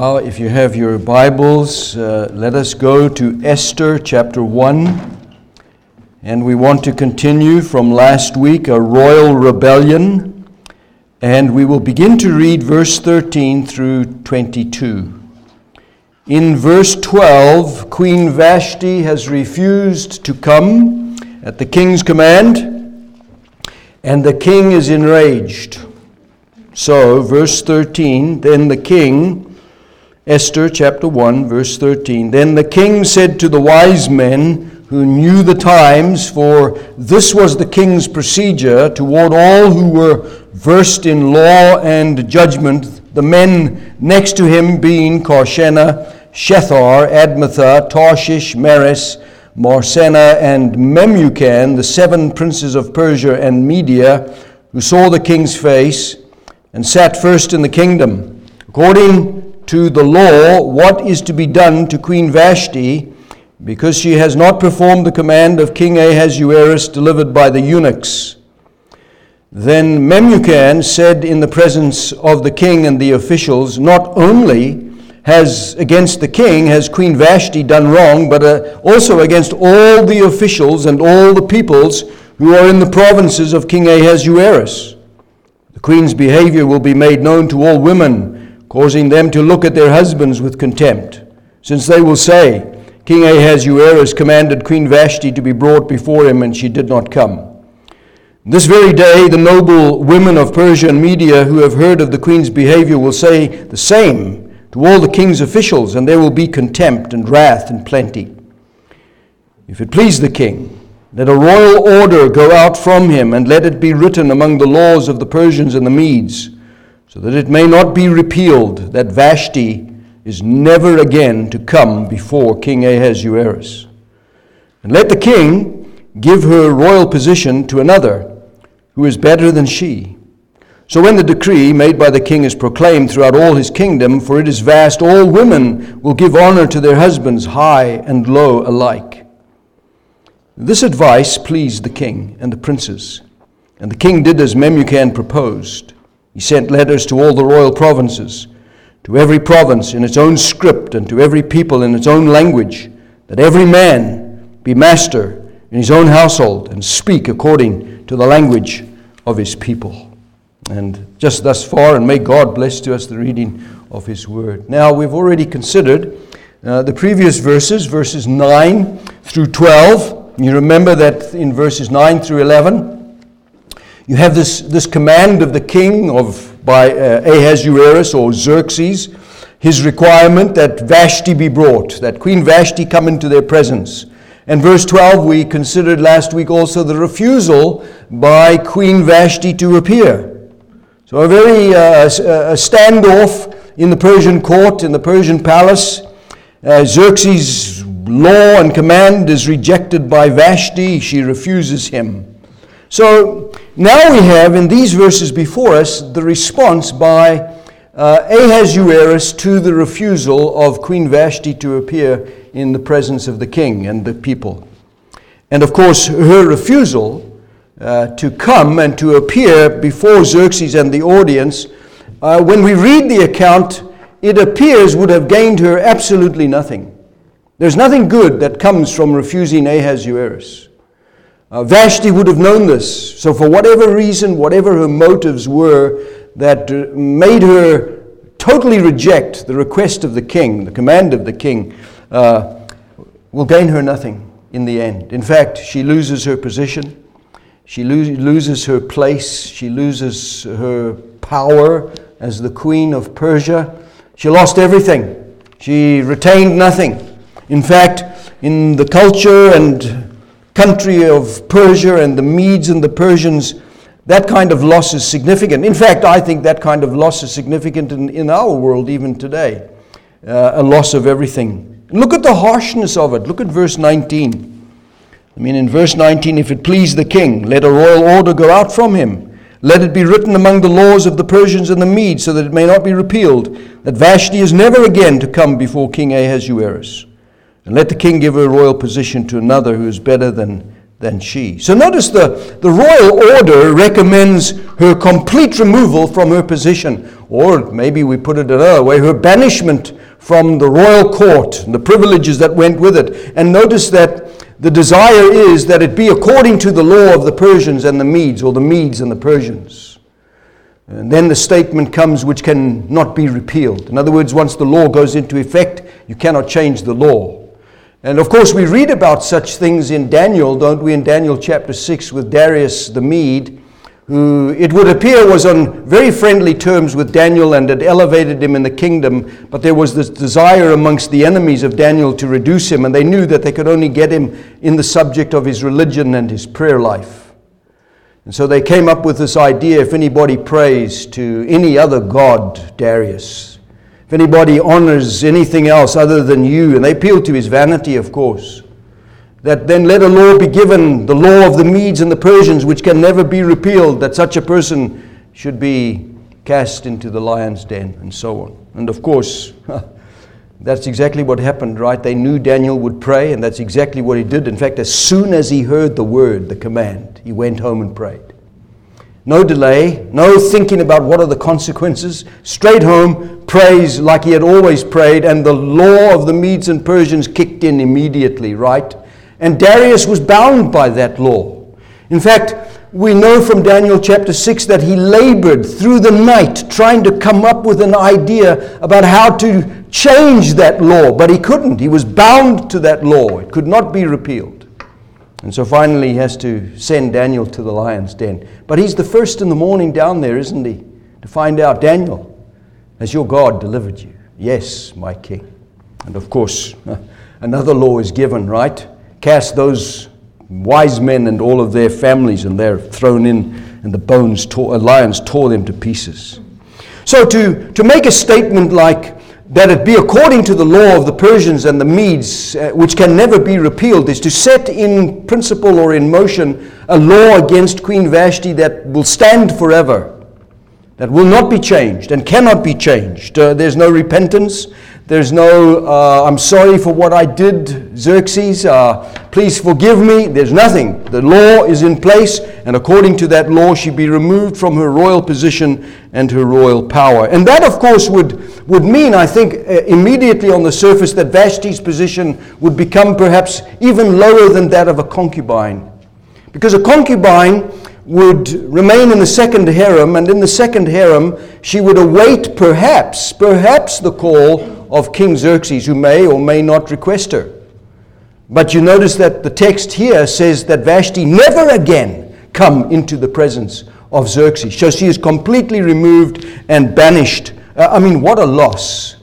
Now, if you have your Bibles, uh, let us go to Esther chapter 1. And we want to continue from last week, a royal rebellion. And we will begin to read verse 13 through 22. In verse 12, Queen Vashti has refused to come at the king's command, and the king is enraged. So, verse 13, then the king Esther chapter 1, verse 13. Then the king said to the wise men who knew the times, for this was the king's procedure toward all who were versed in law and judgment, the men next to him being Carshena, Shethar, Admatha, Tarshish, Meres, Marsena, and Memucan, the seven princes of Persia and Media, who saw the king's face and sat first in the kingdom. According to the law what is to be done to Queen Vashti because she has not performed the command of King Ahasuerus delivered by the eunuchs. Then Memucan said in the presence of the king and the officials, Not only has against the king has Queen Vashti done wrong, but uh, also against all the officials and all the peoples who are in the provinces of King Ahasuerus. The queen's behavior will be made known to all women causing them to look at their husbands with contempt, since they will say, King Ahasuerus commanded Queen Vashti to be brought before him, and she did not come. This very day, the noble women of Persia and Media who have heard of the queen's behavior will say the same to all the king's officials, and there will be contempt and wrath and plenty. If it please the king, let a royal order go out from him, and let it be written among the laws of the Persians and the Medes so that it may not be repealed that Vashti is never again to come before King Ahasuerus. And let the king give her royal position to another who is better than she. So when the decree made by the king is proclaimed throughout all his kingdom, for it is vast, all women will give honor to their husbands, high and low alike. This advice pleased the king and the princes, and the king did as Memucan proposed. He sent letters to all the royal provinces, to every province in its own script, and to every people in its own language, that every man be master in his own household and speak according to the language of his people. And just thus far, and may God bless to us the reading of his word. Now, we've already considered uh, the previous verses, verses 9 through 12. You remember that in verses 9 through 11, you have this, this command of the king of by uh, Ahasuerus or Xerxes, his requirement that Vashti be brought, that Queen Vashti come into their presence. And verse 12, we considered last week also the refusal by Queen Vashti to appear. So a very uh, a standoff in the Persian court, in the Persian palace. Uh, Xerxes' law and command is rejected by Vashti. She refuses him. So now we have in these verses before us the response by uh, Ahasuerus to the refusal of Queen Vashti to appear in the presence of the king and the people. And of course, her refusal uh, to come and to appear before Xerxes and the audience, uh, when we read the account, it appears would have gained her absolutely nothing. There's nothing good that comes from refusing Ahasuerus. Uh, Vashti would have known this. So, for whatever reason, whatever her motives were that uh, made her totally reject the request of the king, the command of the king, uh, will gain her nothing in the end. In fact, she loses her position, she lo- loses her place, she loses her power as the queen of Persia. She lost everything, she retained nothing. In fact, in the culture and country of Persia and the Medes and the Persians, that kind of loss is significant. In fact, I think that kind of loss is significant in, in our world even today uh, a loss of everything. Look at the harshness of it. Look at verse 19. I mean, in verse 19, if it please the king, let a royal order go out from him. Let it be written among the laws of the Persians and the Medes, so that it may not be repealed, that Vashti is never again to come before King Ahasuerus. And let the king give her royal position to another who is better than than she. So notice the, the royal order recommends her complete removal from her position, or maybe we put it another way, her banishment from the royal court and the privileges that went with it. And notice that the desire is that it be according to the law of the Persians and the Medes, or the Medes and the Persians. And then the statement comes which can not be repealed. In other words, once the law goes into effect, you cannot change the law. And of course, we read about such things in Daniel, don't we, in Daniel chapter 6 with Darius the Mede, who it would appear was on very friendly terms with Daniel and had elevated him in the kingdom. But there was this desire amongst the enemies of Daniel to reduce him, and they knew that they could only get him in the subject of his religion and his prayer life. And so they came up with this idea if anybody prays to any other god, Darius, if anybody honors anything else other than you, and they appeal to his vanity, of course, that then let a law be given, the law of the Medes and the Persians, which can never be repealed, that such a person should be cast into the lion's den, and so on. And of course, that's exactly what happened, right? They knew Daniel would pray, and that's exactly what he did. In fact, as soon as he heard the word, the command, he went home and prayed. No delay, no thinking about what are the consequences. Straight home, prays like he had always prayed, and the law of the Medes and Persians kicked in immediately, right? And Darius was bound by that law. In fact, we know from Daniel chapter 6 that he labored through the night trying to come up with an idea about how to change that law, but he couldn't. He was bound to that law, it could not be repealed. And so finally, he has to send Daniel to the lion's den. But he's the first in the morning down there, isn't he? To find out, Daniel, has your God delivered you? Yes, my king. And of course, another law is given, right? Cast those wise men and all of their families, and they're thrown in, and the bones tore, uh, lions tore them to pieces. So to, to make a statement like, that it be according to the law of the Persians and the Medes, uh, which can never be repealed, is to set in principle or in motion a law against Queen Vashti that will stand forever, that will not be changed and cannot be changed. Uh, there's no repentance, there's no, uh, I'm sorry for what I did, Xerxes, uh, please forgive me. There's nothing. The law is in place, and according to that law, she'd be removed from her royal position and her royal power. And that, of course, would, would mean, I think, uh, immediately on the surface that Vashti's position would become perhaps even lower than that of a concubine. Because a concubine would remain in the second harem, and in the second harem, she would await perhaps, perhaps the call of King Xerxes, who may or may not request her. But you notice that the text here says that Vashti never again come into the presence of Xerxes. So she is completely removed and banished. Uh, I mean, what a loss.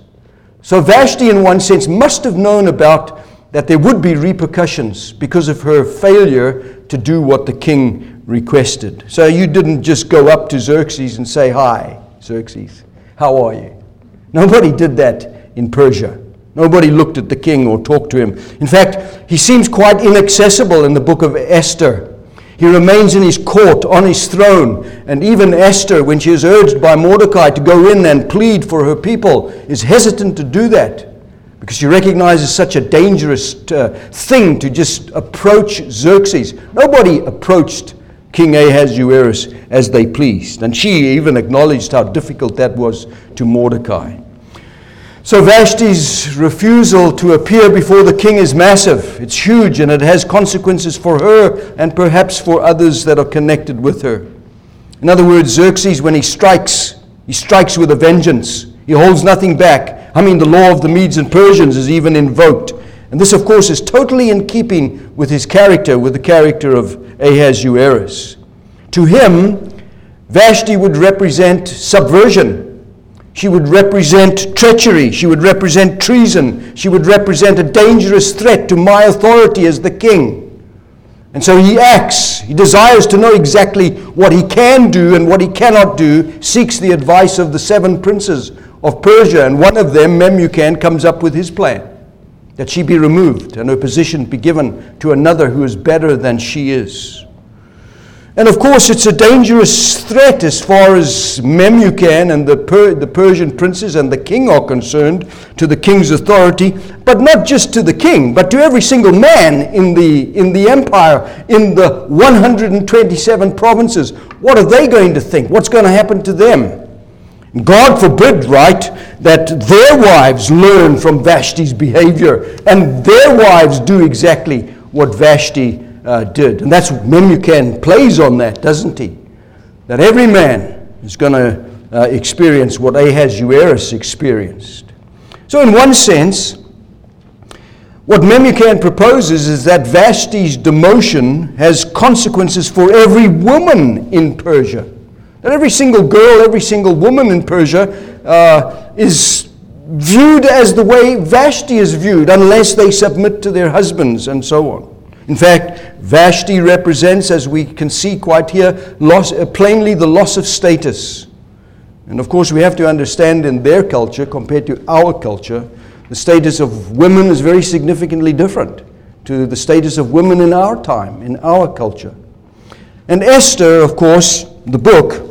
So Vashti, in one sense, must have known about that there would be repercussions because of her failure to do what the king requested. So you didn't just go up to Xerxes and say, Hi, Xerxes, how are you? Nobody did that in Persia. Nobody looked at the king or talked to him. In fact, he seems quite inaccessible in the book of Esther. He remains in his court, on his throne. And even Esther, when she is urged by Mordecai to go in and plead for her people, is hesitant to do that because she recognizes such a dangerous uh, thing to just approach Xerxes. Nobody approached King Ahasuerus as they pleased. And she even acknowledged how difficult that was to Mordecai. So Vashti's refusal to appear before the king is massive. It's huge and it has consequences for her and perhaps for others that are connected with her. In other words, Xerxes, when he strikes, he strikes with a vengeance. He holds nothing back. I mean, the law of the Medes and Persians is even invoked. And this, of course, is totally in keeping with his character, with the character of Ahasuerus. To him, Vashti would represent subversion she would represent treachery. She would represent treason. She would represent a dangerous threat to my authority as the king. And so he acts. He desires to know exactly what he can do and what he cannot do, seeks the advice of the seven princes of Persia. And one of them, Memucan, comes up with his plan that she be removed and her position be given to another who is better than she is. And of course, it's a dangerous threat as far as Memucan and the, per- the Persian princes and the king are concerned to the king's authority, but not just to the king, but to every single man in the, in the empire, in the 127 provinces. What are they going to think? What's going to happen to them? God forbid, right, that their wives learn from Vashti's behavior and their wives do exactly what Vashti uh, did. And that's Memucan plays on that, doesn't he? That every man is going to uh, experience what Ahasuerus experienced. So, in one sense, what Memucan proposes is that Vashti's demotion has consequences for every woman in Persia. That every single girl, every single woman in Persia uh, is viewed as the way Vashti is viewed, unless they submit to their husbands and so on. In fact, Vashti represents, as we can see quite here, loss, uh, plainly the loss of status. And of course, we have to understand in their culture compared to our culture, the status of women is very significantly different to the status of women in our time, in our culture. And Esther, of course, the book,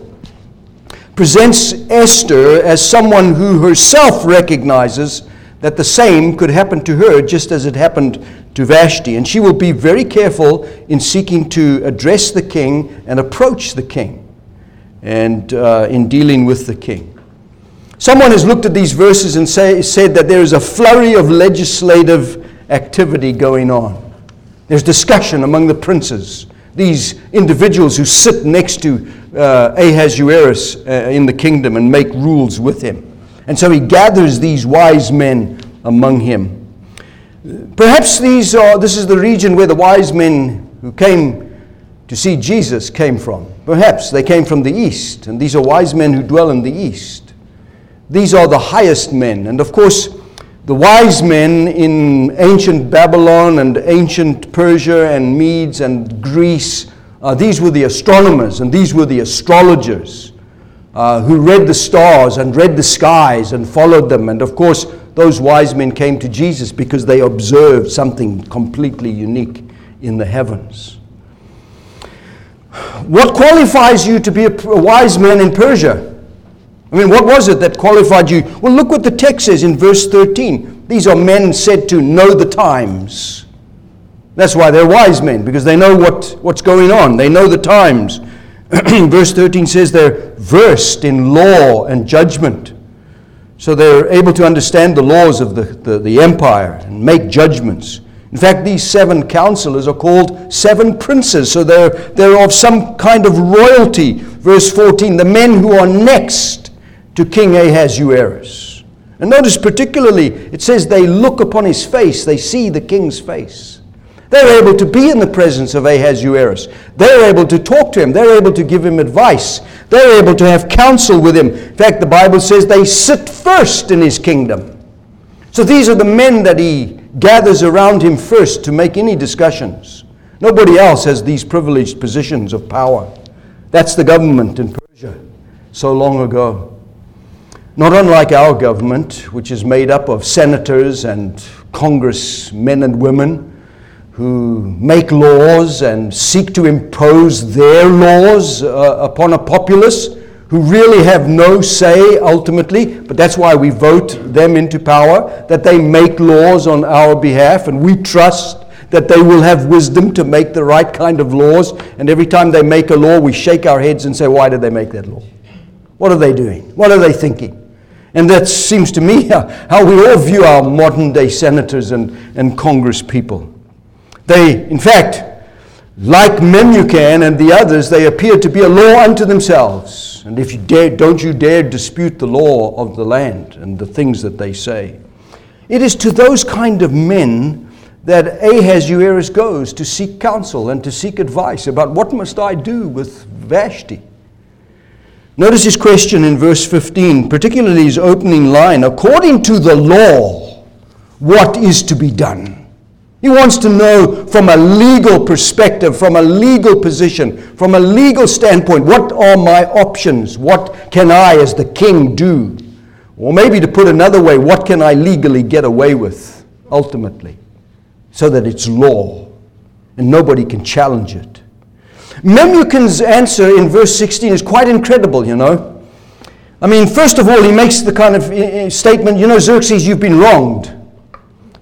presents Esther as someone who herself recognizes that the same could happen to her just as it happened to Vashti. And she will be very careful in seeking to address the king and approach the king and uh, in dealing with the king. Someone has looked at these verses and say, said that there is a flurry of legislative activity going on. There's discussion among the princes, these individuals who sit next to uh, Ahasuerus uh, in the kingdom and make rules with him. And so he gathers these wise men among him Perhaps these are, this is the region where the wise men who came to see Jesus came from. Perhaps they came from the east, and these are wise men who dwell in the east. These are the highest men. And of course, the wise men in ancient Babylon and ancient Persia and Medes and Greece, uh, these were the astronomers and these were the astrologers uh, who read the stars and read the skies and followed them. And of course, those wise men came to Jesus because they observed something completely unique in the heavens. What qualifies you to be a wise man in Persia? I mean, what was it that qualified you? Well, look what the text says in verse 13. These are men said to know the times. That's why they're wise men, because they know what, what's going on. They know the times. verse 13 says they're versed in law and judgment. So they're able to understand the laws of the, the, the, empire and make judgments. In fact, these seven counselors are called seven princes, so they're, they're of some kind of royalty. Verse 14 the men who are next to King Ahasuerus. And notice particularly, it says they look upon his face, they see the king's face. They're able to be in the presence of Ahasuerus. They're able to talk to him. They're able to give him advice. They're able to have counsel with him. In fact, the Bible says they sit first in his kingdom. So these are the men that he gathers around him first to make any discussions. Nobody else has these privileged positions of power. That's the government in Persia so long ago. Not unlike our government, which is made up of senators and congressmen and women who make laws and seek to impose their laws uh, upon a populace who really have no say ultimately, but that's why we vote them into power, that they make laws on our behalf, and we trust that they will have wisdom to make the right kind of laws. And every time they make a law, we shake our heads and say, Why did they make that law? What are they doing? What are they thinking? And that seems to me how we all view our modern day senators and, and congress people. They, in fact, like Memucan and the others, they appear to be a law unto themselves. And if you dare, don't you dare dispute the law of the land and the things that they say. It is to those kind of men that Ahasuerus goes to seek counsel and to seek advice about what must I do with Vashti. Notice his question in verse 15, particularly his opening line according to the law, what is to be done? He wants to know from a legal perspective, from a legal position, from a legal standpoint, what are my options? What can I, as the king, do? Or maybe to put another way, what can I legally get away with ultimately? So that it's law and nobody can challenge it. Memucan's answer in verse 16 is quite incredible, you know. I mean, first of all, he makes the kind of uh, statement, you know, Xerxes, you've been wronged.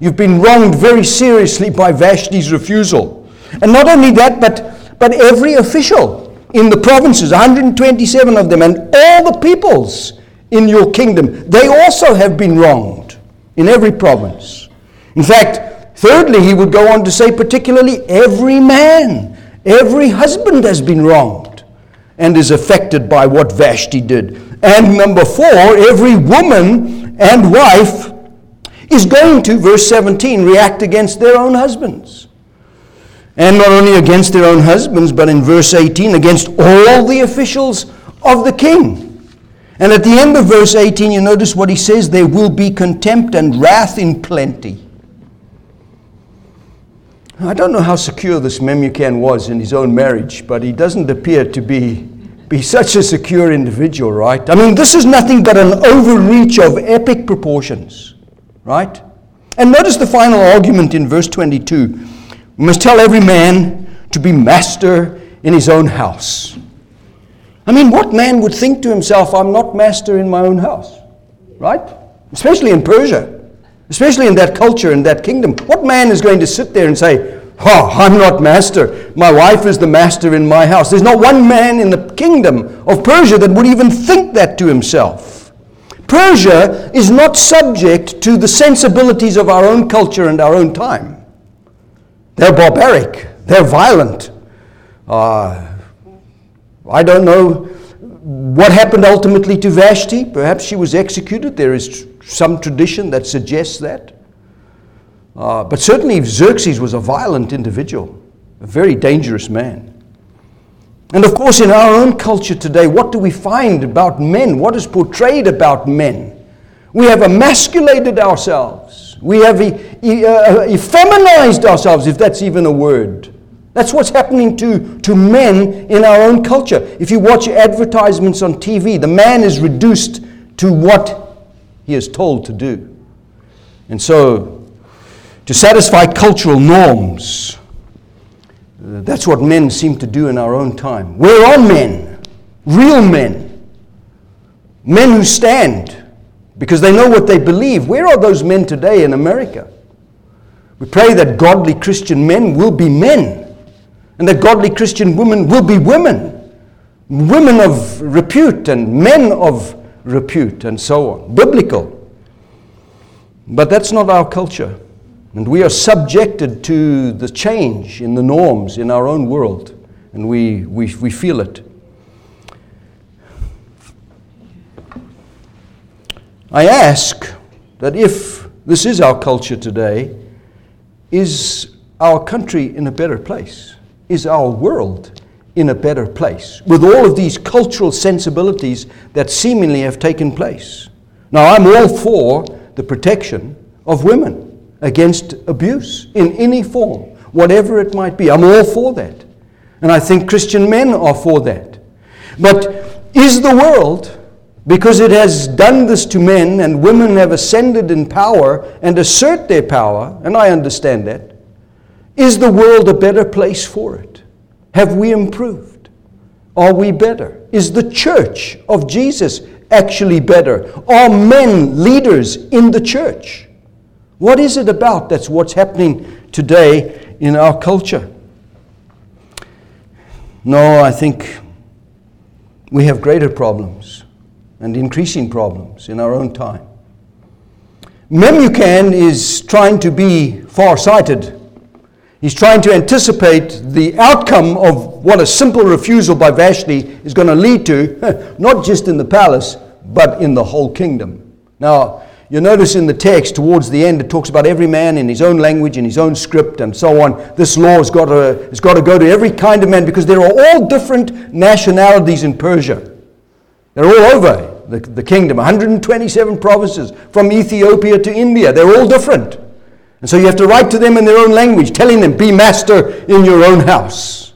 You've been wronged very seriously by Vashti's refusal. And not only that, but, but every official in the provinces, 127 of them, and all the peoples in your kingdom, they also have been wronged in every province. In fact, thirdly, he would go on to say, particularly, every man, every husband has been wronged and is affected by what Vashti did. And number four, every woman and wife is going to, verse 17, react against their own husbands. And not only against their own husbands, but in verse 18, against all the officials of the king. And at the end of verse 18, you notice what he says there will be contempt and wrath in plenty. I don't know how secure this Memucan was in his own marriage, but he doesn't appear to be, be such a secure individual, right? I mean, this is nothing but an overreach of epic proportions, right? And notice the final argument in verse 22 we must tell every man to be master in his own house. I mean, what man would think to himself, I'm not master in my own house? Right? Especially in Persia, especially in that culture, in that kingdom. What man is going to sit there and say, Oh, I'm not master. My wife is the master in my house. There's not one man in the kingdom of Persia that would even think that to himself. Persia is not subject to the sensibilities of our own culture and our own time. They're barbaric, they're violent. Uh, I don't know what happened ultimately to Vashti. Perhaps she was executed. There is some tradition that suggests that. Uh, but certainly Xerxes was a violent individual, a very dangerous man. And of course, in our own culture today, what do we find about men? What is portrayed about men? We have emasculated ourselves. We have e- e- uh, effeminized ourselves, if that's even a word. That's what's happening to, to men in our own culture. If you watch advertisements on TV, the man is reduced to what he is told to do. And so, to satisfy cultural norms, that's what men seem to do in our own time. Where are men? Real men. Men who stand because they know what they believe. Where are those men today in America? We pray that godly Christian men will be men and that godly Christian women will be women, women of repute and men of repute, and so on. Biblical. But that's not our culture. And we are subjected to the change in the norms in our own world, and we, we, we feel it. I ask that if this is our culture today, is our country in a better place? is our world in a better place with all of these cultural sensibilities that seemingly have taken place. Now, I'm all for the protection of women against abuse in any form, whatever it might be. I'm all for that. And I think Christian men are for that. But is the world, because it has done this to men and women have ascended in power and assert their power, and I understand that, is the world a better place for it? Have we improved? Are we better? Is the church of Jesus actually better? Are men leaders in the church? What is it about that's what's happening today in our culture? No, I think we have greater problems and increasing problems in our own time. Memucan is trying to be far sighted He's trying to anticipate the outcome of what a simple refusal by Vashti is going to lead to, not just in the palace, but in the whole kingdom. Now, you notice in the text towards the end, it talks about every man in his own language, in his own script, and so on. This law has got to, has got to go to every kind of man because there are all different nationalities in Persia. They're all over the, the kingdom 127 provinces, from Ethiopia to India. They're all different. And so you have to write to them in their own language, telling them, be master in your own house.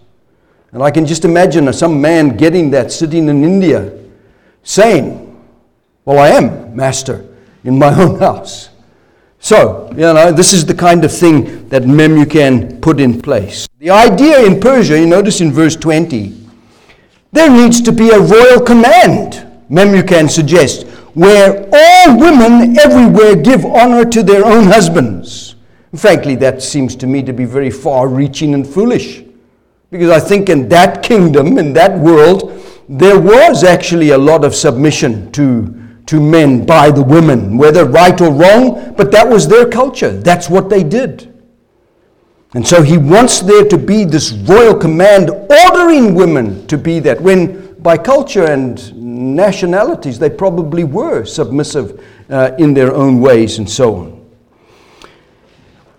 And I can just imagine some man getting that sitting in India saying, Well, I am master in my own house. So, you know, this is the kind of thing that Memucan put in place. The idea in Persia, you notice in verse 20, there needs to be a royal command, Memucan suggests, where all women everywhere give honor to their own husbands. Frankly, that seems to me to be very far reaching and foolish. Because I think in that kingdom, in that world, there was actually a lot of submission to, to men by the women, whether right or wrong, but that was their culture. That's what they did. And so he wants there to be this royal command ordering women to be that, when by culture and nationalities they probably were submissive uh, in their own ways and so on.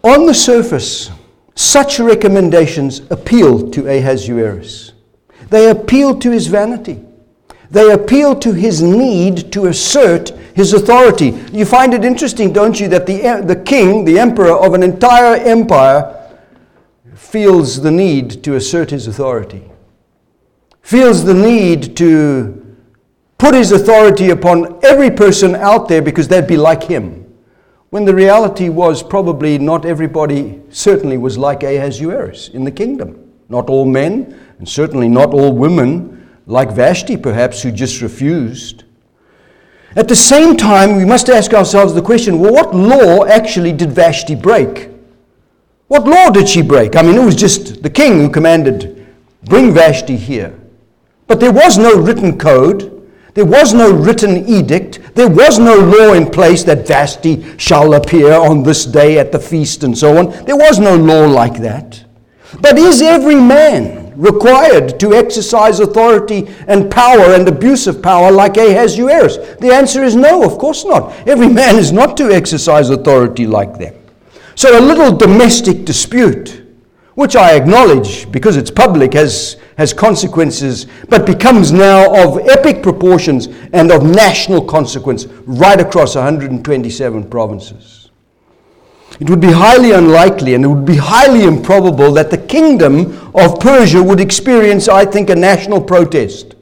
On the surface, such recommendations appeal to Ahasuerus. They appeal to his vanity. They appeal to his need to assert his authority. You find it interesting, don't you, that the, the king, the emperor of an entire empire, feels the need to assert his authority, feels the need to put his authority upon every person out there because they'd be like him. When the reality was probably not everybody certainly was like Ahasuerus in the kingdom. Not all men, and certainly not all women, like Vashti perhaps, who just refused. At the same time, we must ask ourselves the question well, what law actually did Vashti break? What law did she break? I mean, it was just the king who commanded, bring Vashti here. But there was no written code. There was no written edict. There was no law in place that Vashti shall appear on this day at the feast and so on. There was no law like that. But is every man required to exercise authority and power and abuse of power like Ahasuerus? The answer is no, of course not. Every man is not to exercise authority like them. So a little domestic dispute, which I acknowledge because it's public, has, has consequences, but becomes now of epic proportions and of national consequence right across 127 provinces. It would be highly unlikely and it would be highly improbable that the kingdom of Persia would experience, I think, a national protest.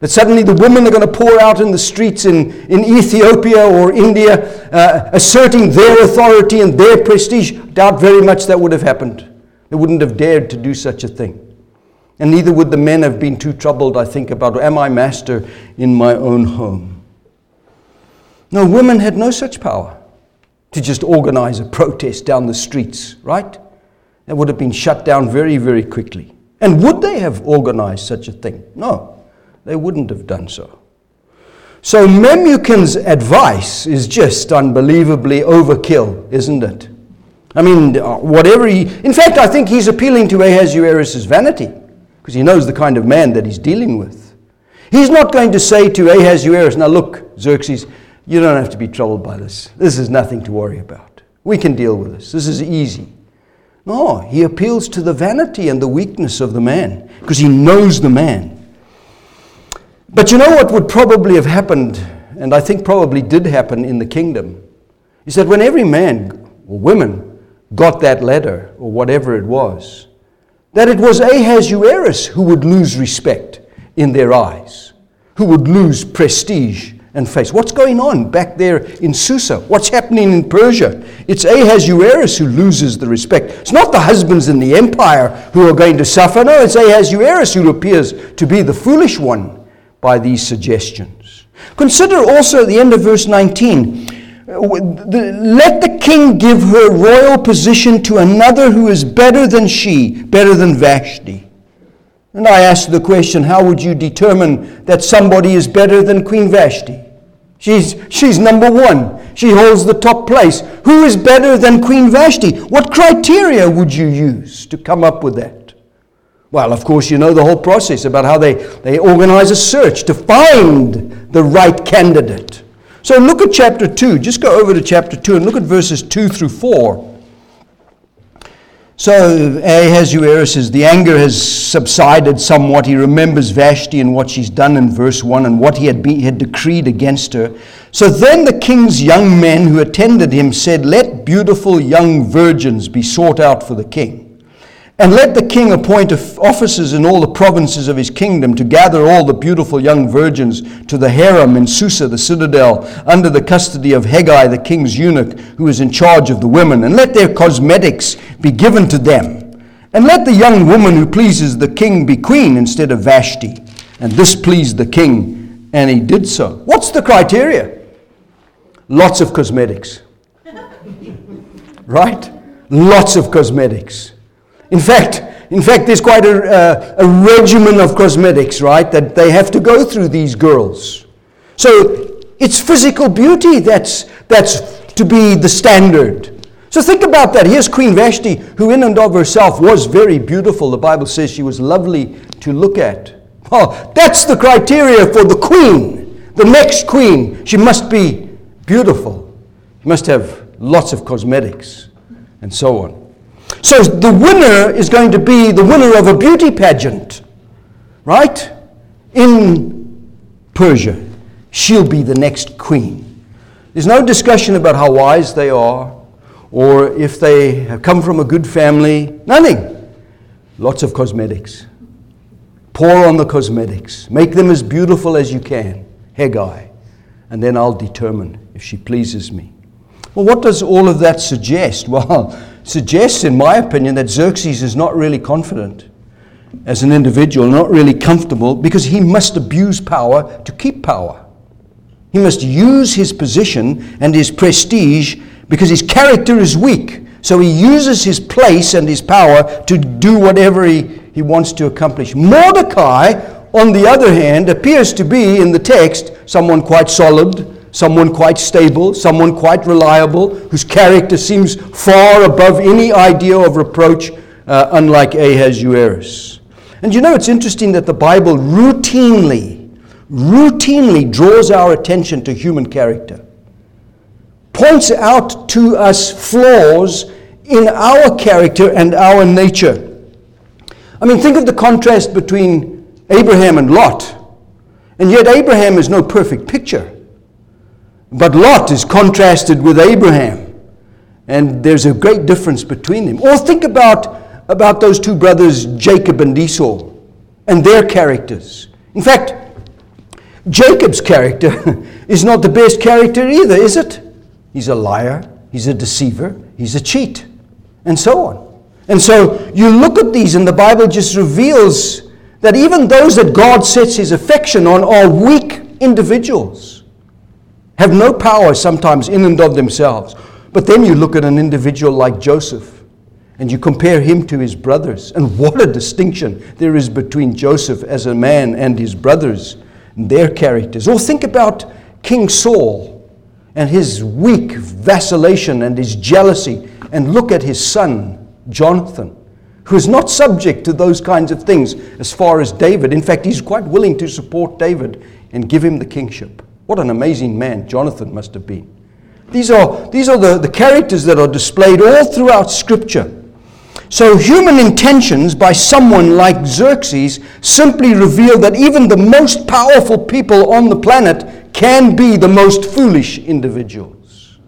That suddenly the women are going to pour out in the streets in, in Ethiopia or India, uh, asserting their authority and their prestige. Doubt very much that would have happened. They wouldn't have dared to do such a thing. And neither would the men have been too troubled, I think, about, am I master in my own home? No, women had no such power to just organize a protest down the streets, right? That would have been shut down very, very quickly. And would they have organized such a thing? No they wouldn't have done so. So Memucan's advice is just unbelievably overkill, isn't it? I mean, uh, whatever he. In fact, I think he's appealing to Ahasuerus' vanity because he knows the kind of man that he's dealing with. He's not going to say to Ahasuerus, now look, Xerxes, you don't have to be troubled by this. This is nothing to worry about. We can deal with this. This is easy. No, he appeals to the vanity and the weakness of the man because he knows the man. But you know what would probably have happened, and I think probably did happen in the kingdom, is that when every man or woman got that letter, or whatever it was, that it was Ahasuerus who would lose respect in their eyes, who would lose prestige and face. What's going on back there in Susa? What's happening in Persia? It's Ahasuerus who loses the respect. It's not the husbands in the empire who are going to suffer. No, it's Ahasuerus who appears to be the foolish one by these suggestions. Consider also at the end of verse 19 uh, let the king give her royal position to another who is better than she, better than Vashti. And I ask the question how would you determine that somebody is better than Queen Vashti? She's, she's number one. She holds the top place. Who is better than Queen Vashti? What criteria would you use to come up with that? Well, of course, you know the whole process about how they, they organize a search to find the right candidate. So look at chapter 2. Just go over to chapter 2 and look at verses 2 through 4. So Ahasuerus says the anger has subsided somewhat. He remembers Vashti and what she's done in verse 1 and what he had, be, had decreed against her. So then the king's young men who attended him said, Let beautiful young virgins be sought out for the king And let the king appoint officers in all the provinces of his kingdom to gather all the beautiful young virgins to the harem in Susa, the citadel, under the custody of Hegai, the king's eunuch, who is in charge of the women. And let their cosmetics be given to them. And let the young woman who pleases the king be queen instead of Vashti. And this pleased the king, and he did so. What's the criteria? Lots of cosmetics. right? Lots of cosmetics. In fact, in fact, there's quite a, uh, a regimen of cosmetics, right, that they have to go through, these girls. So it's physical beauty that's, that's to be the standard. So think about that. Here's Queen Vashti, who in and of herself was very beautiful. The Bible says she was lovely to look at. Well, that's the criteria for the queen, the next queen. She must be beautiful. She must have lots of cosmetics and so on. So the winner is going to be the winner of a beauty pageant, right? In Persia. She'll be the next queen. There's no discussion about how wise they are or if they have come from a good family. Nothing. Lots of cosmetics. Pour on the cosmetics. Make them as beautiful as you can. Hegai. And then I'll determine if she pleases me. Well, what does all of that suggest? Well, suggests, in my opinion, that Xerxes is not really confident as an individual, not really comfortable, because he must abuse power to keep power. He must use his position and his prestige because his character is weak. So he uses his place and his power to do whatever he, he wants to accomplish. Mordecai, on the other hand, appears to be in the text someone quite solid, someone quite stable, someone quite reliable, whose character seems far above any idea of reproach, uh, unlike Ahasuerus. And you know, it's interesting that the Bible routinely, routinely draws our attention to human character, points out to us flaws in our character and our nature. I mean, think of the contrast between Abraham and Lot. And yet, Abraham is no perfect picture. But Lot is contrasted with Abraham. And there's a great difference between them. Or think about, about those two brothers, Jacob and Esau, and their characters. In fact, Jacob's character is not the best character either, is it? He's a liar, he's a deceiver, he's a cheat, and so on. And so you look at these, and the Bible just reveals that even those that God sets his affection on are weak individuals have no power sometimes in and of themselves. But then you look at an individual like Joseph and you compare him to his brothers. And what a distinction there is between Joseph as a man and his brothers and their characters. Or think about King Saul and his weak vacillation and his jealousy. And look at his son, Jonathan, who is not subject to those kinds of things as far as David. In fact, he's quite willing to support David and give him the kingship. What an amazing man Jonathan must have been. These are, these are the, the characters that are displayed all throughout Scripture. So, human intentions by someone like Xerxes simply reveal that even the most powerful people on the planet can be the most foolish individuals.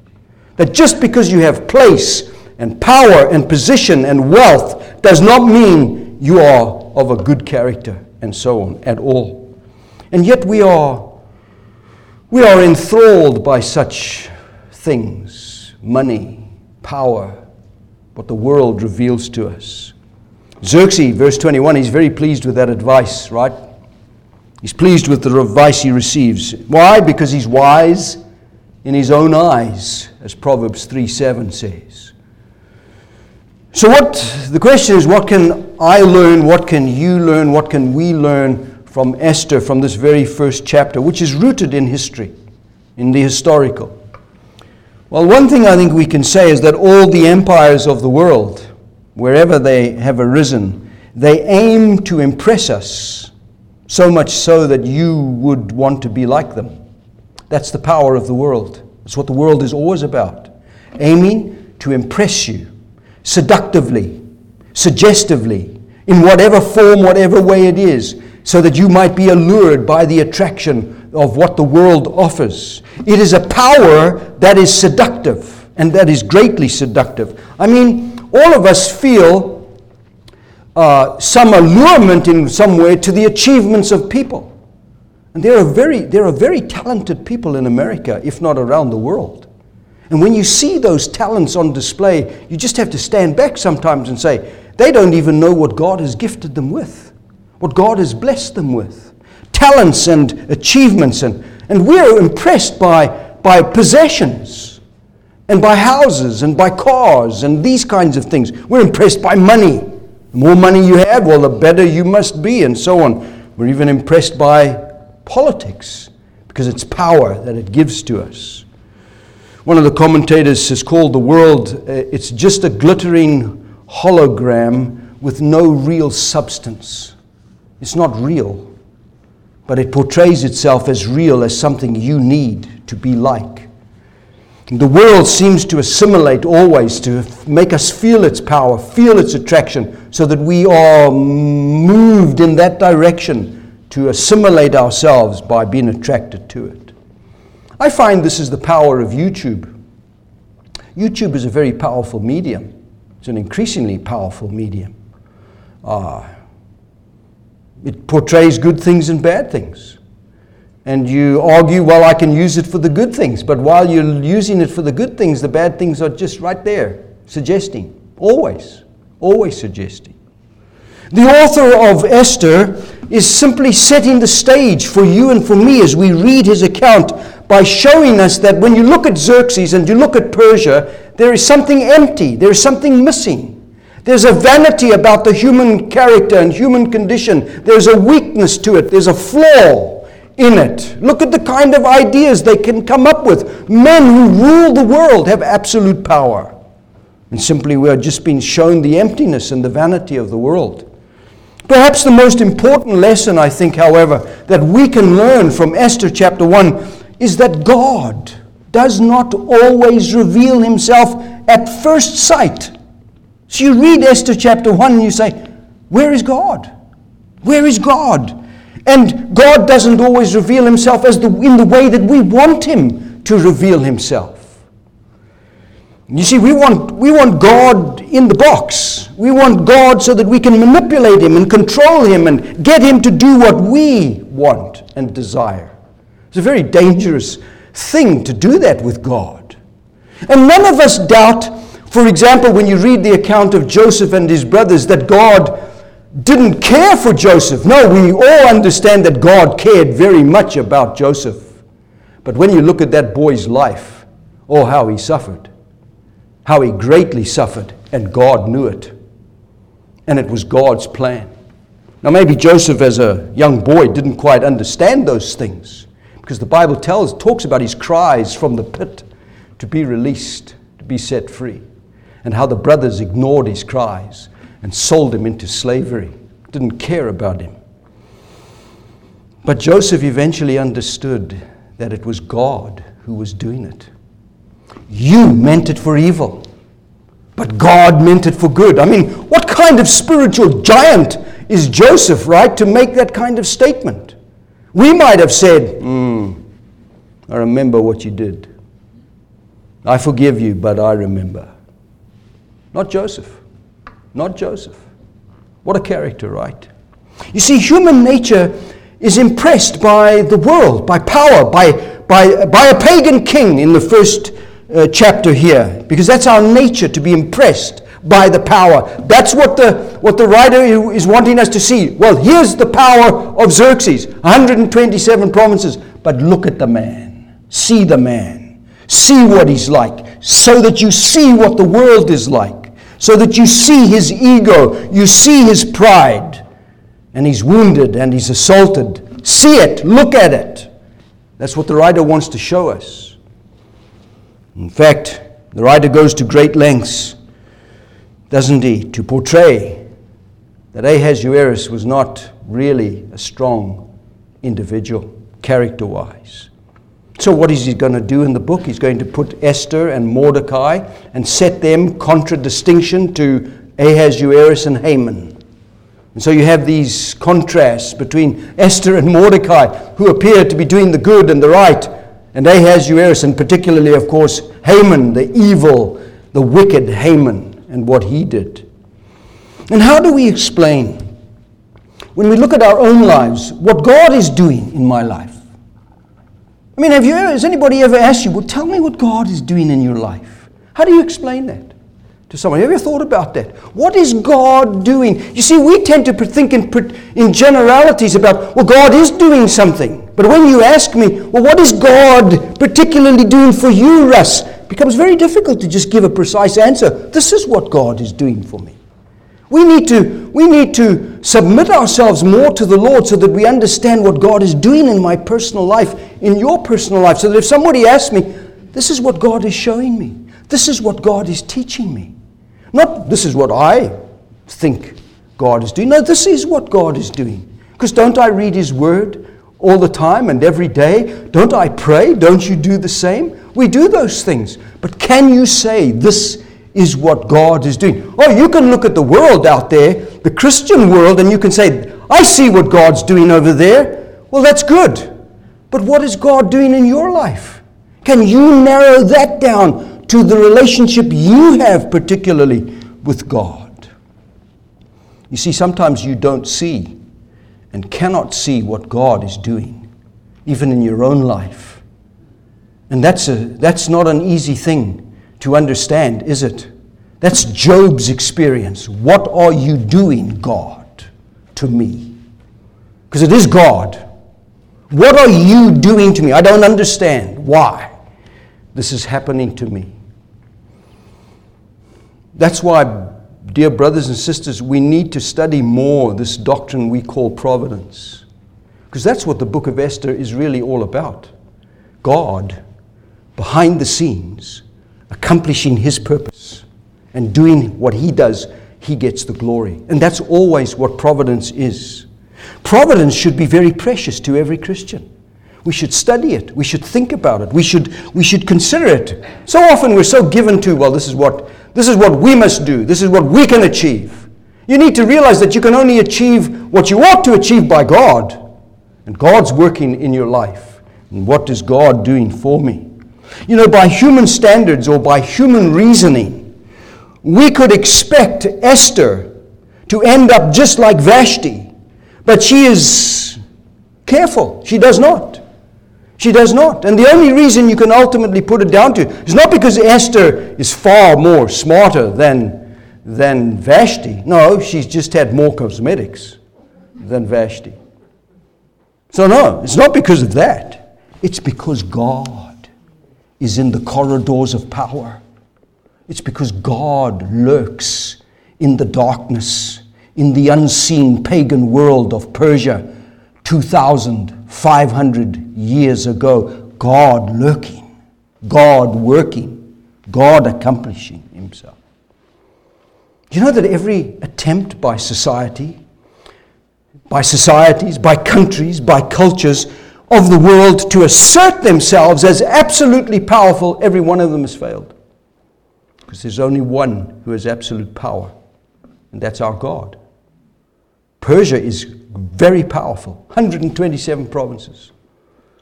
That just because you have place and power and position and wealth does not mean you are of a good character and so on at all. And yet we are we are enthralled by such things money, power, what the world reveals to us. Xerxes, verse 21, he's very pleased with that advice, right? He's pleased with the advice he receives. Why? Because he's wise in his own eyes, as Proverbs 3 7 says. So, what the question is, what can I learn? What can you learn? What can we learn from Esther from this very first chapter, which is rooted in history, in the historical. Well, one thing I think we can say is that all the empires of the world, wherever they have arisen, they aim to impress us, so much so that you would want to be like them. That's the power of the world. That's what the world is always about. Aiming to impress you seductively, suggestively, in whatever form, whatever way it is so that you might be allured by the attraction of what the world offers. It is a power that is seductive and that is greatly seductive. I mean, all of us feel uh, some allurement in some way to the achievements of people. And there are, very, there are very talented people in America, if not around the world. And when you see those talents on display, you just have to stand back sometimes and say, they don't even know what God has gifted them with, what God has blessed them with. Talents and achievements. And, and we're impressed by, by possessions and by houses and by cars and these kinds of things. We're impressed by money. The more money you have, well, the better you must be, and so on. We're even impressed by politics because it's power that it gives to us. One of the commentators has called the world, uh, it's just a glittering hologram with no real substance. It's not real, but it portrays itself as real, as something you need to be like. The world seems to assimilate always to make us feel its power, feel its attraction, so that we are moved in that direction to assimilate ourselves by being attracted to it. I find this is the power of YouTube. YouTube is a very powerful medium, it's an increasingly powerful medium. Uh, it portrays good things and bad things. And you argue, well, I can use it for the good things. But while you're using it for the good things, the bad things are just right there, suggesting. Always, always suggesting. The author of Esther is simply setting the stage for you and for me as we read his account by showing us that when you look at Xerxes and you look at Persia, there is something empty, there is something missing. There's a vanity about the human character and human condition. There's a weakness to it, there's a flaw in it. Look at the kind of ideas they can come up with. Men who rule the world have absolute power. And simply we are just being shown the emptiness and the vanity of the world. Perhaps the most important lesson, I think, however, that we can learn from Esther chapter 1 is that God does not always reveal himself at first sight. So you read Esther chapter 1 and you say, Where is God? Where is God? And God doesn't always reveal himself as the, in the way that we want him to reveal himself. You see, we want, we want God in the box. We want God so that we can manipulate Him and control Him and get Him to do what we want and desire. It's a very dangerous thing to do that with God. And none of us doubt, for example, when you read the account of Joseph and his brothers, that God didn't care for Joseph. No, we all understand that God cared very much about Joseph. But when you look at that boy's life, oh, how he suffered how he greatly suffered, and God knew it. And it was God's plan. Now, maybe Joseph, as a young boy, didn't quite understand those things because the Bible tells, talks about his cries from the pit to be released, to be set free, and how the brothers ignored his cries and sold him into slavery, didn't care about him. But Joseph eventually understood that it was God who was doing it. You meant it for evil, but God meant it for good. I mean, what kind of spiritual giant is Joseph, right, to make that kind of statement? We might have said, mm, I remember what you did. I forgive you, but I remember. Not Joseph. Not Joseph. What a character, right? You see, human nature is impressed by the world, by power, by, by, by a pagan king in the first uh, chapter here because that's our nature to be impressed by the power. That's what the, what the writer is wanting us to see. Well, here's the power of Xerxes 127 provinces. But look at the man. See the man. See what he's like. So that you see what the world is like. So that you see his ego. You see his pride. And he's wounded and he's assaulted. See it. Look at it. That's what the writer wants to show us. In fact, the writer goes to great lengths, doesn't he, to portray that Ahasuerus was not really a strong individual, character wise. So, what is he going to do in the book? He's going to put Esther and Mordecai and set them contradistinction to Ahasuerus and Haman. And so you have these contrasts between Esther and Mordecai, who appear to be doing the good and the right, and Ahasuerus, and particularly, of course, Haman, the evil, the wicked Haman, and what he did. And how do we explain, when we look at our own lives, what God is doing in my life? I mean, have you has anybody ever asked you, well, tell me what God is doing in your life? How do you explain that? to someone. Have you ever thought about that? What is God doing? You see, we tend to think in, in generalities about, well, God is doing something. But when you ask me, well, what is God particularly doing for you, Russ? It becomes very difficult to just give a precise answer. This is what God is doing for me. We need, to, we need to submit ourselves more to the Lord so that we understand what God is doing in my personal life, in your personal life. So that if somebody asks me, this is what God is showing me, this is what God is teaching me. Not this is what I think God is doing. No, this is what God is doing. Because don't I read His Word all the time and every day? Don't I pray? Don't you do the same? We do those things. But can you say this is what God is doing? Oh, you can look at the world out there, the Christian world, and you can say, I see what God's doing over there. Well, that's good. But what is God doing in your life? Can you narrow that down to the relationship you have, particularly with God. You see, sometimes you don't see and cannot see what God is doing, even in your own life. And that's, a, that's not an easy thing to understand, is it? That's Job's experience. What are you doing, God, to me? Because it is God. What are you doing to me? I don't understand why this is happening to me. That's why, dear brothers and sisters, we need to study more this doctrine we call providence. Because that's what the book of Esther is really all about. God, behind the scenes, accomplishing his purpose and doing what he does, he gets the glory. And that's always what providence is. Providence should be very precious to every Christian. We should study it. We should think about it. We should, we should consider it. So often we're so given to, well, this is what this is what we must do. This is what we can achieve. You need to realize that you can only achieve what you ought to achieve by God. And God's working in your life. And what is God doing for me? You know, by human standards or by human reasoning, we could expect Esther to end up just like Vashti. But she is careful. She does not. She does not. And the only reason you can ultimately put it down to is not because Esther is far more smarter than, than Vashti. No, she's just had more cosmetics than Vashti. So, no, it's not because of that. It's because God is in the corridors of power. It's because God lurks in the darkness, in the unseen pagan world of Persia 2,500 years ago, God lurking, God working, God accomplishing Himself. You know that every attempt by society, by societies, by countries, by cultures of the world to assert themselves as absolutely powerful, every one of them has failed? Because there's only one who has absolute power, and that's our God. Persia is very powerful 127 provinces,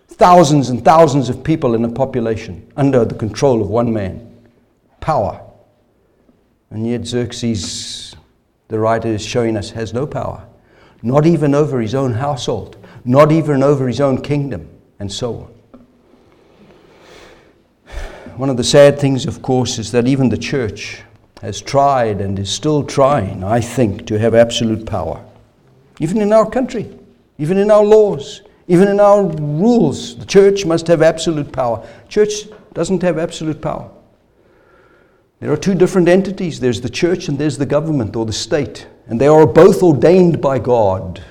thousands and thousands of people in a population under the control of one man. Power. And yet, Xerxes, the writer is showing us, has no power, not even over his own household, not even over his own kingdom, and so on. One of the sad things, of course, is that even the church has tried and is still trying, I think, to have absolute power even in our country, even in our laws, even in our rules. The church must have absolute power. Church doesn't have absolute power. There are two different entities there's the church and there's the government or the state, and they are both ordained by God.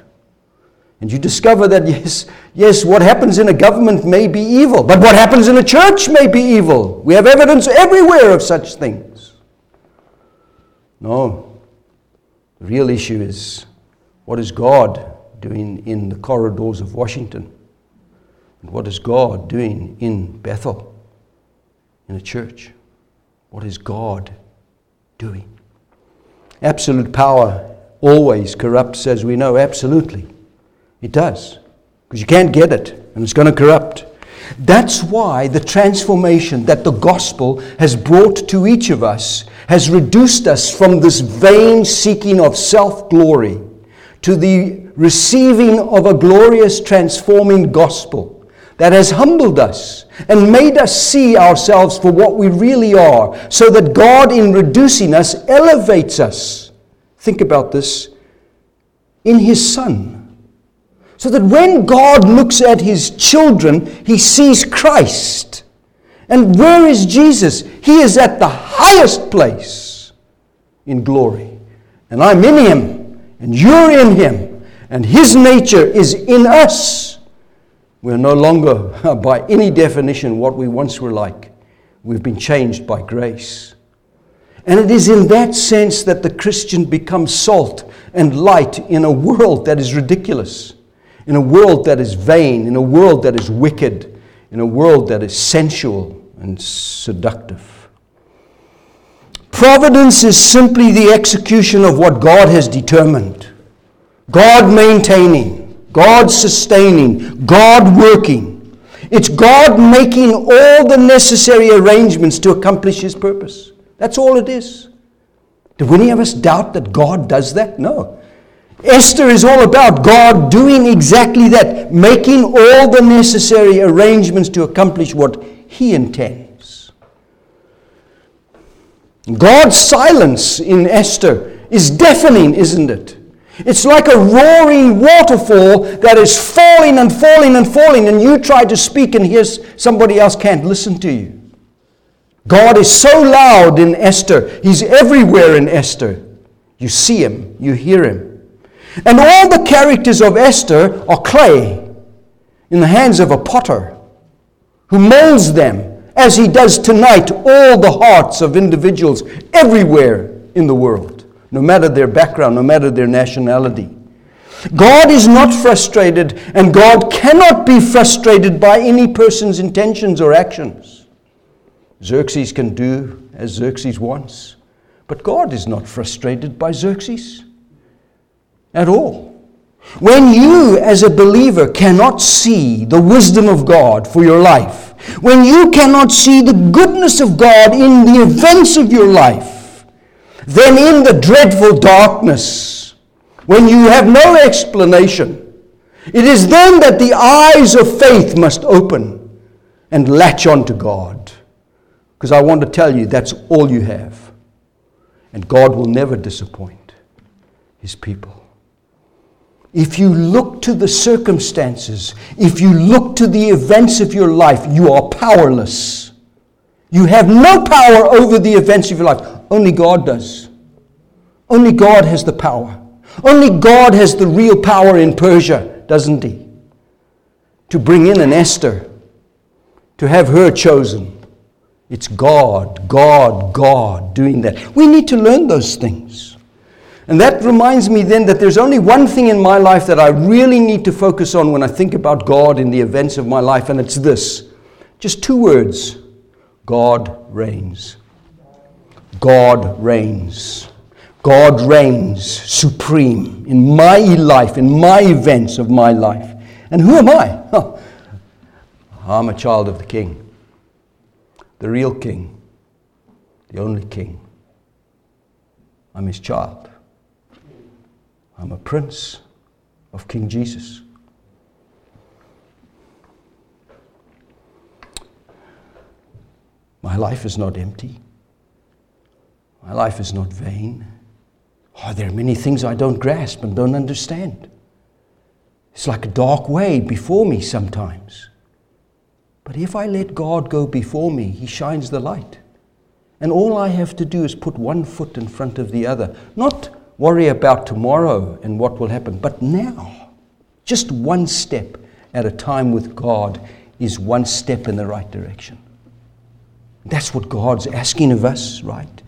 And you discover that, yes, yes, what happens in a government may be evil, but what happens in a church may be evil. We have evidence everywhere of such things. No. The real issue is what is God doing in the corridors of Washington? And what is God doing in Bethel, in a church? What is God doing? Absolute power always corrupts, as we know, absolutely. It does. Because you can't get it, and it's going to corrupt. That's why the transformation that the gospel has brought to each of us has reduced us from this vain seeking of self glory to the receiving of a glorious transforming gospel that has humbled us and made us see ourselves for what we really are, so that God, in reducing us, elevates us. Think about this in His Son. So that when God looks at His children, He sees Christ. And where is Jesus? He is at the highest place in glory. And I'm in Him, and you're in Him, and His nature is in us. We're no longer, by any definition, what we once were like. We've been changed by grace. And it is in that sense that the Christian becomes salt and light in a world that is ridiculous, in a world that is vain, in a world that is wicked, in a world that is sensual and seductive. Providence is simply the execution of what God has determined. God maintaining, God sustaining, God working. It's God making all the necessary arrangements to accomplish His purpose. That's all it is. Do any of us doubt that God does that? No. Esther is all about God doing exactly that, making all the necessary arrangements to accomplish what he intends. God's silence in Esther is deafening, isn't it? It's like a roaring waterfall that is falling and falling and falling, and you try to speak, and here's somebody else can't listen to you. God is so loud in Esther, He's everywhere in Esther. You see Him, you hear Him. And all the characters of Esther are clay in the hands of a potter who molds them as he does tonight all the hearts of individuals everywhere in the world, no matter their background, no matter their nationality. God is not frustrated, and God cannot be frustrated by any person's intentions or actions. Xerxes can do as Xerxes wants, but God is not frustrated by Xerxes at all. When you, as a believer, cannot see the wisdom of God for your life, when you cannot see the goodness of God in the events of your life, then in the dreadful darkness, when you have no explanation, it is then that the eyes of faith must open and latch onto God. Because I want to tell you, that's all you have. And God will never disappoint his people. If you look to the circumstances, if you look to the events of your life, you are powerless. You have no power over the events of your life. Only God does. Only God has the power. Only God has the real power in Persia, doesn't He? To bring in an Esther, to have her chosen. It's God, God, God doing that. We need to learn those things. And that reminds me then that there's only one thing in my life that I really need to focus on when I think about God in the events of my life, and it's this just two words God reigns. God reigns. God reigns supreme in my life, in my events of my life. And who am I? Oh, I'm a child of the King, the real King, the only King. I'm his child. I'm a prince of King Jesus. My life is not empty. My life is not vain. Oh, there are many things I don't grasp and don't understand. It's like a dark way before me sometimes. But if I let God go before me, He shines the light. And all I have to do is put one foot in front of the other. Not worry about tomorrow and what will happen. But now, just one step at a time with God is one step in the right direction. That's what God's asking of us, right?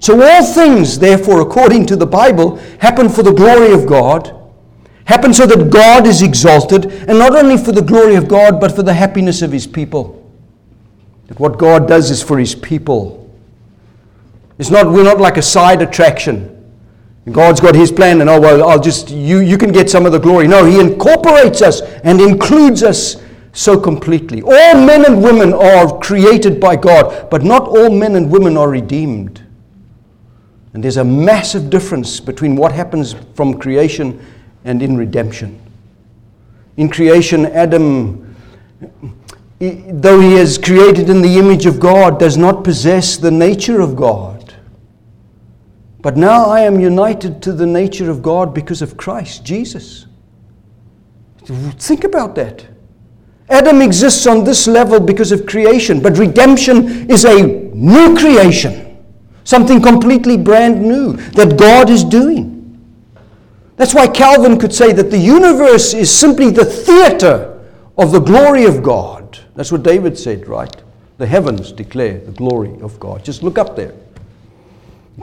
So, all things, therefore, according to the Bible, happen for the glory of God, happen so that God is exalted, and not only for the glory of God, but for the happiness of His people. That what God does is for His people. It's not, we're not like a side attraction. God's got his plan, and oh, well, I'll just, you, you can get some of the glory. No, he incorporates us and includes us so completely. All men and women are created by God, but not all men and women are redeemed. And there's a massive difference between what happens from creation and in redemption. In creation, Adam, though he is created in the image of God, does not possess the nature of God. But now I am united to the nature of God because of Christ Jesus. Think about that. Adam exists on this level because of creation, but redemption is a new creation, something completely brand new that God is doing. That's why Calvin could say that the universe is simply the theater of the glory of God. That's what David said, right? The heavens declare the glory of God. Just look up there.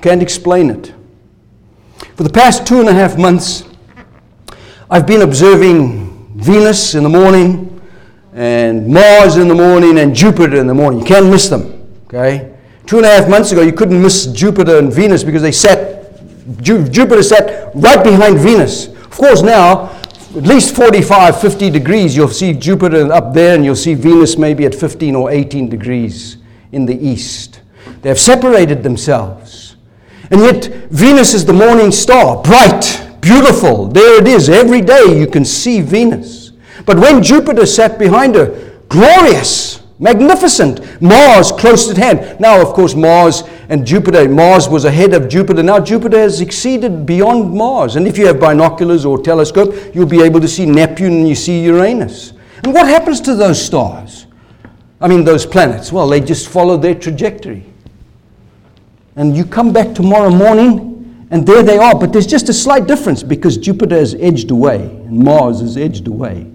Can't explain it. For the past two and a half months, I've been observing Venus in the morning and Mars in the morning and Jupiter in the morning. You can't miss them. Okay? Two and a half months ago, you couldn't miss Jupiter and Venus because they sat, Ju- Jupiter sat right behind Venus. Of course, now, at least 45, 50 degrees, you'll see Jupiter up there and you'll see Venus maybe at 15 or 18 degrees in the east. They have separated themselves. And yet, Venus is the morning star, bright, beautiful. There it is. Every day you can see Venus. But when Jupiter sat behind her, glorious, magnificent, Mars close at hand. Now, of course, Mars and Jupiter, Mars was ahead of Jupiter. Now, Jupiter has exceeded beyond Mars. And if you have binoculars or telescope, you'll be able to see Neptune and you see Uranus. And what happens to those stars? I mean, those planets? Well, they just follow their trajectory. And you come back tomorrow morning, and there they are. But there's just a slight difference because Jupiter has edged away and Mars has edged away.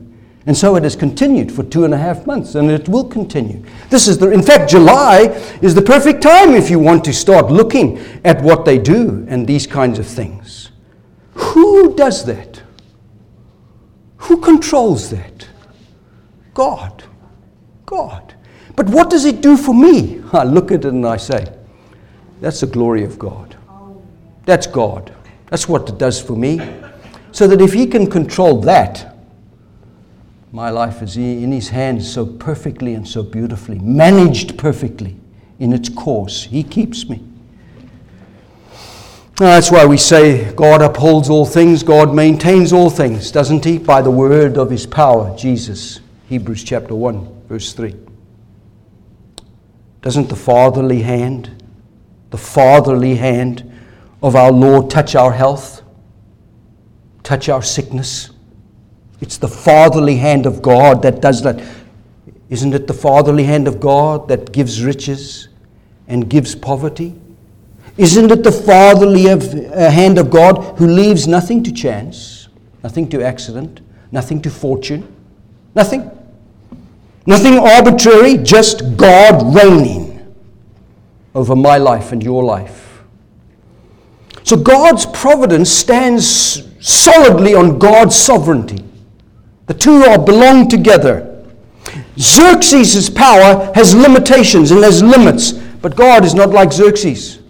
And so it has continued for two and a half months, and it will continue. This is the, in fact, July is the perfect time if you want to start looking at what they do and these kinds of things. Who does that? Who controls that? God. God. But what does it do for me? I look at it and I say, that's the glory of God. That's God. That's what it does for me. So that if He can control that, my life is in His hands so perfectly and so beautifully, managed perfectly in its course. He keeps me. That's why we say God upholds all things, God maintains all things, doesn't He? By the word of His power, Jesus. Hebrews chapter 1, verse 3. Doesn't the fatherly hand, the fatherly hand of our Lord touch our health, touch our sickness? It's the fatherly hand of God that does that. Isn't it the fatherly hand of God that gives riches and gives poverty? Isn't it the fatherly of, uh, hand of God who leaves nothing to chance, nothing to accident, nothing to fortune, nothing? Nothing arbitrary, just God reigning over my life and your life. So God's providence stands solidly on God's sovereignty. The two are belong together. Xerxes' power has limitations and has limits, but God is not like Xerxes.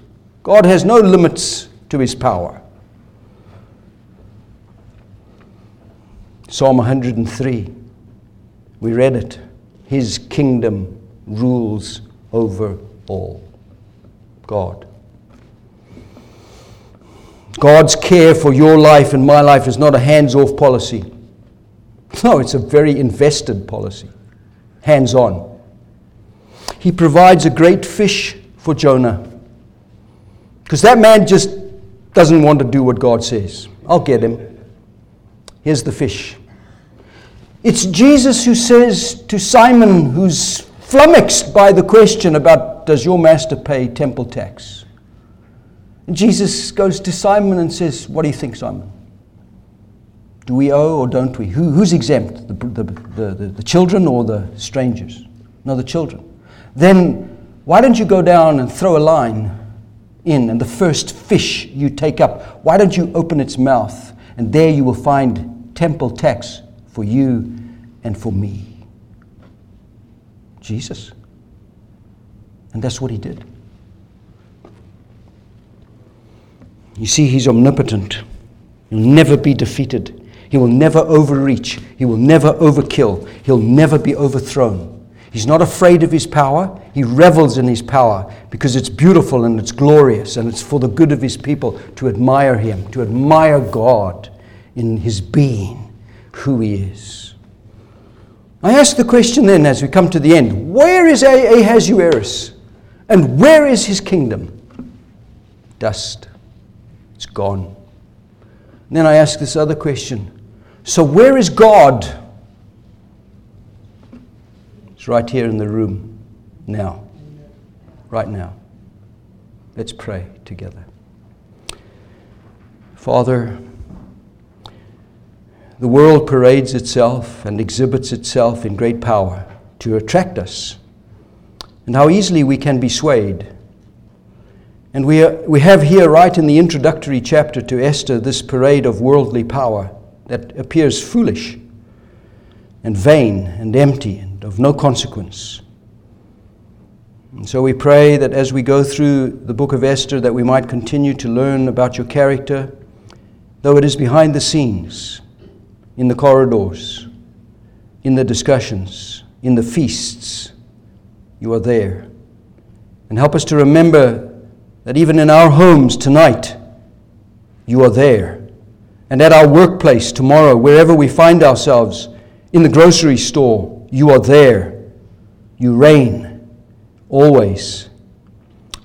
God has no limits to his power. Psalm 103, we read it. His kingdom rules over all. God. God's care for your life and my life is not a hands off policy. No, it's a very invested policy, hands on. He provides a great fish for Jonah. Because that man just doesn't want to do what God says. I'll get him. Here's the fish. It's Jesus who says to Simon, who's flummoxed by the question about does your master pay temple tax? And Jesus goes to Simon and says, What do you think, Simon? Do we owe or don't we? Who, who's exempt? The, the, the, the, children or the strangers? No, the children. Then why don't you go down and throw a line in, and the first fish you take up, why don't you open its mouth? And there you will find temple tax for you and for me. Jesus. And that's what he did. You see, he's omnipotent. He'll never be defeated. He will never overreach. He will never overkill. He'll never be overthrown. He's not afraid of his power. He revels in his power because it's beautiful and it's glorious and it's for the good of his people to admire him, to admire God in his being, who he is. I ask the question then as we come to the end where is Ahasuerus and where is his kingdom? Dust. It's gone. And then I ask this other question so where is God? It's right here in the room now. Right now. Let's pray together. Father, the world parades itself and exhibits itself in great power to attract us, and how easily we can be swayed. And we, are, we have here, right in the introductory chapter to Esther, this parade of worldly power that appears foolish and vain and empty and of no consequence. And so we pray that as we go through the book of Esther that we might continue to learn about your character, though it is behind the scenes, in the corridors, in the discussions, in the feasts. You are there. And help us to remember that even in our homes tonight, you are there. And at our workplace tomorrow, wherever we find ourselves, in the grocery store, you are there. You reign always.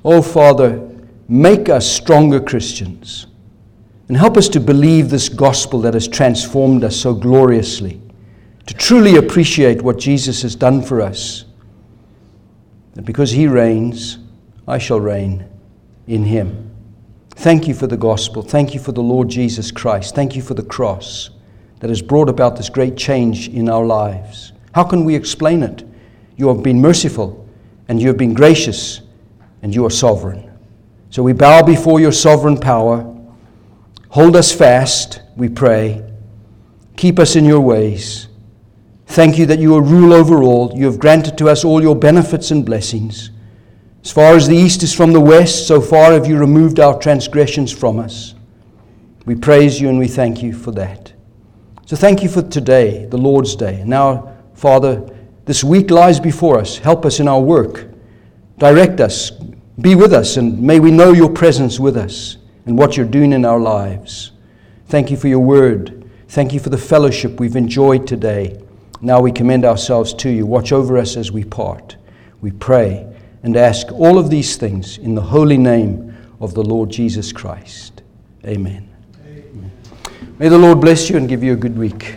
Oh, Father, make us stronger Christians and help us to believe this gospel that has transformed us so gloriously, to truly appreciate what Jesus has done for us. That because He reigns, I shall reign in Him. Thank you for the gospel. Thank you for the Lord Jesus Christ. Thank you for the cross that has brought about this great change in our lives. How can we explain it? You have been merciful, and you have been gracious, and you are sovereign. So we bow before your sovereign power. Hold us fast, we pray. Keep us in your ways. Thank you that you are rule over all. You have granted to us all your benefits and blessings. As far as the east is from the west, so far have you removed our transgressions from us. We praise you and we thank you for that. So thank you for today, the Lord's Day. Now, Father, this week lies before us. Help us in our work. Direct us. Be with us, and may we know your presence with us and what you're doing in our lives. Thank you for your word. Thank you for the fellowship we've enjoyed today. Now we commend ourselves to you. Watch over us as we part. We pray and ask all of these things in the holy name of the Lord Jesus Christ. Amen. Amen. May the Lord bless you and give you a good week.